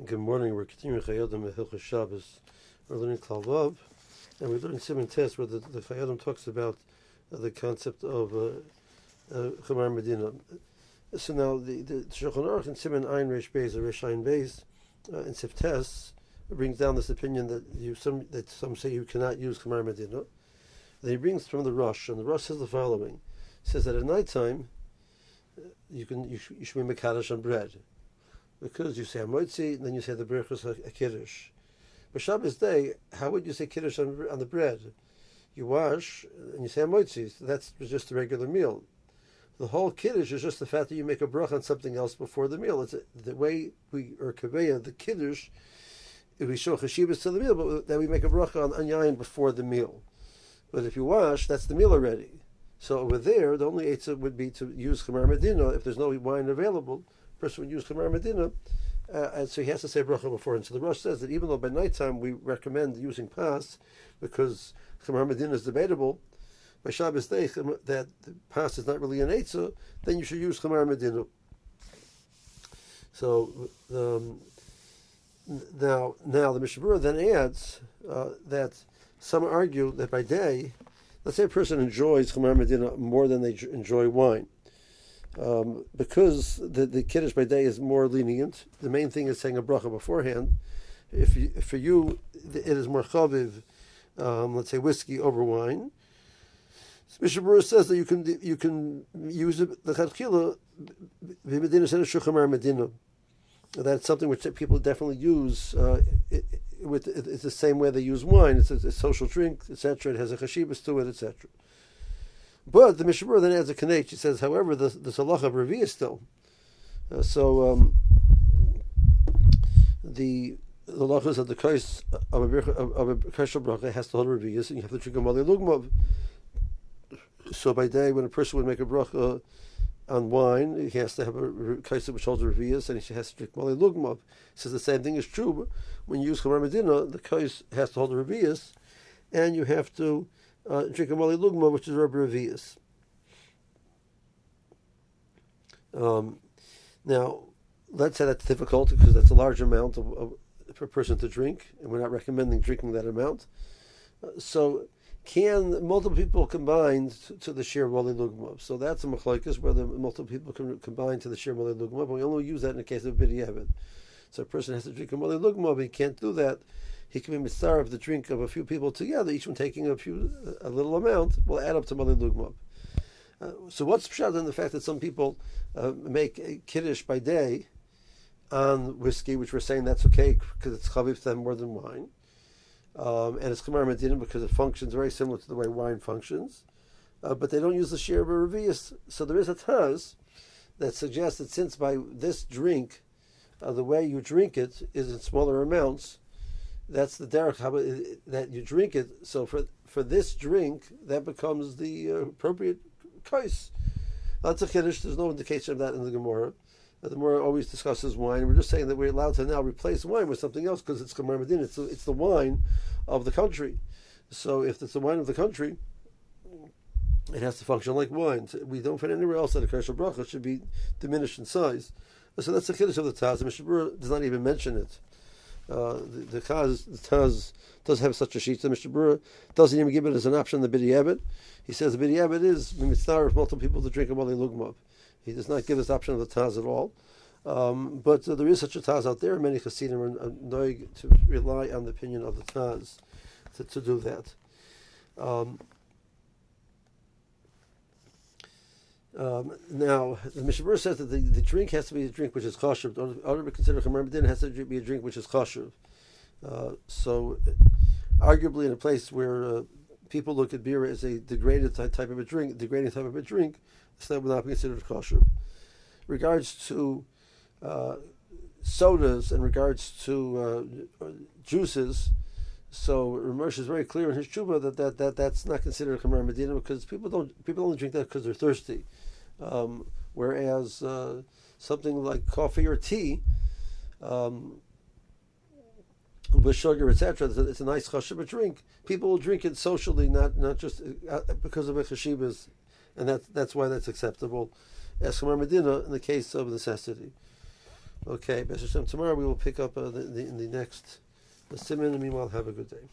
Good morning. We're continuing Chayei Adam at Hilchos Shabbos. We're learning Klal and we're learning Siman Tes, where the, the talks about uh, the concept of uh, uh, Chamer Medina. So now the, the Shulchan Aruch and Siman Ein Reish Beis, or Reish Ein Beis, uh, in Siftes, brings down this opinion that you some that some say you cannot use Chamer Medina. Then he brings from the Rosh, and the Rosh says the following: he says that at night time uh, you can you, sh- you should be mekadosh on bread because you say Hamotzi, and then you say the Berachos a Kiddush. But Shabbos day, how would you say Kiddush on, on the bread? You wash, and you say Hamotzi. So that's just a regular meal. The whole Kiddush is just the fact that you make a bracha on something else before the meal. It's the way we, or Kaveya, the Kiddush, if we show Chashibas to the meal, but then we make a bracha on Anyayin before the meal. But if you wash, that's the meal already. So over there, the only Eitzah would be to use Chamer Medina if there's no wine available person would use Chamer Medina, uh, and so he has to say bracha before. And so the Rosh says that even though by nighttime we recommend using pas because Chamer Medina is debatable, by Shabbos day that pas is not really an eitzah, then you should use Chamer Medina. So um, now, now the Mishnah then adds uh, that some argue that by day, let's say a person enjoys Chamar Medina more than they enjoy wine um, because the, the Kiddush by day is more lenient, the main thing is saying a bracha beforehand. If, you, for you it is more chaviv, um, let's say whiskey over wine, Mishnah Berurah says that you can you can use the chadchila v'medina said shuchamar medina. That's something which people definitely use. Uh, it, with it's the same way they use wine. It's a, a social drink, etc. It has a chashibas to it, etc. But the Mishnah then adds a kanech. She says, however, the the halacha of Revi is still. Uh, so um, the the halachas of the kais of a of a kashal bracha has to hold Revius, and you have to drink a mali lugmav. So by day, when a person would make a bracha on wine, he has to have a kaisa which holds Revius, and he has to drink mali lugmav. Says the same thing is true, when you use chamer medina, the kais has to hold Revius, and you have to uh, lugma, which is Rabbi Revius. Um, now, let's say that's difficult because that's a large amount of, of, for a person to drink, and we're not recommending drinking that amount. Uh, so, can multiple people combine to, to the share mali lugma? So that's a machlokes whether multiple people can combine to the share mali lugma, but we only use that in the case of bidiyavad. So a person has to drink a mali lugma, but he can't do that he can be mitzvah of the drink of a few people together, each one taking a few a little amount, will add up to mali lugma. Uh, so what's pshat in the fact that some people uh, make kiddush by day on whiskey, which we're saying that's okay because it's chaviv to them more than wine, um, and it's chamer medina because it functions very similar to the way wine functions, uh, but they don't use the share of a. So there is a taz that suggests that since by this drink, uh, the way you drink it is in smaller amounts, that's the derech that you drink it. So for for this drink, that becomes the uh, appropriate kais. That's a kiddush. There's no indication of that in the Gemara. Uh, the Gemara always discusses wine. We're just saying that we're allowed to now replace wine with something else because it's Chamer Medina. It's, it's the wine of the country. So if it's the wine of the country, it has to function like wine. We don't find anywhere else that a kosher bracha should be diminished in size. So that's the kiddush of the Taz. Mishnah does not even mention it. Uh, the, the the Taz does have such a sheet. The Berurah doesn't even give it as an option. The B'di'evit, he says the B'di'evit is mitzvah of multiple people to drink a mali lugmav. He does not give this option of the Taz at all. Um, but uh, there is such a Taz out there. Many Hasidim are uh, to rely on the opinion of the Taz to, to do that. Um, Um, now, the Mishnah says that the, the drink has to be a drink which is kosher. In order to be considered chamer medin, has to be a drink which is kosher. Uh, so, arguably, in a place where uh, people look at beer as a degraded type of a drink, degrading type of a drink, that would not be considered kosher. Regards to uh, sodas and regards to uh, juices, so Ramesh is very clear in his tshuva that, that, that that's not considered a Chamer Medina because people don't people only drink that because they're thirsty. Um, whereas uh, something like coffee or tea, um, with sugar, etc., it's, it's, a nice chashiva drink. People will drink it socially, not not just uh, because of a chashivas, and that's that's why that's acceptable as Medina in the case of necessity. Okay, B'ez Hashem, tomorrow we will pick up uh, the, the, in the next the siman, meanwhile, have a good day.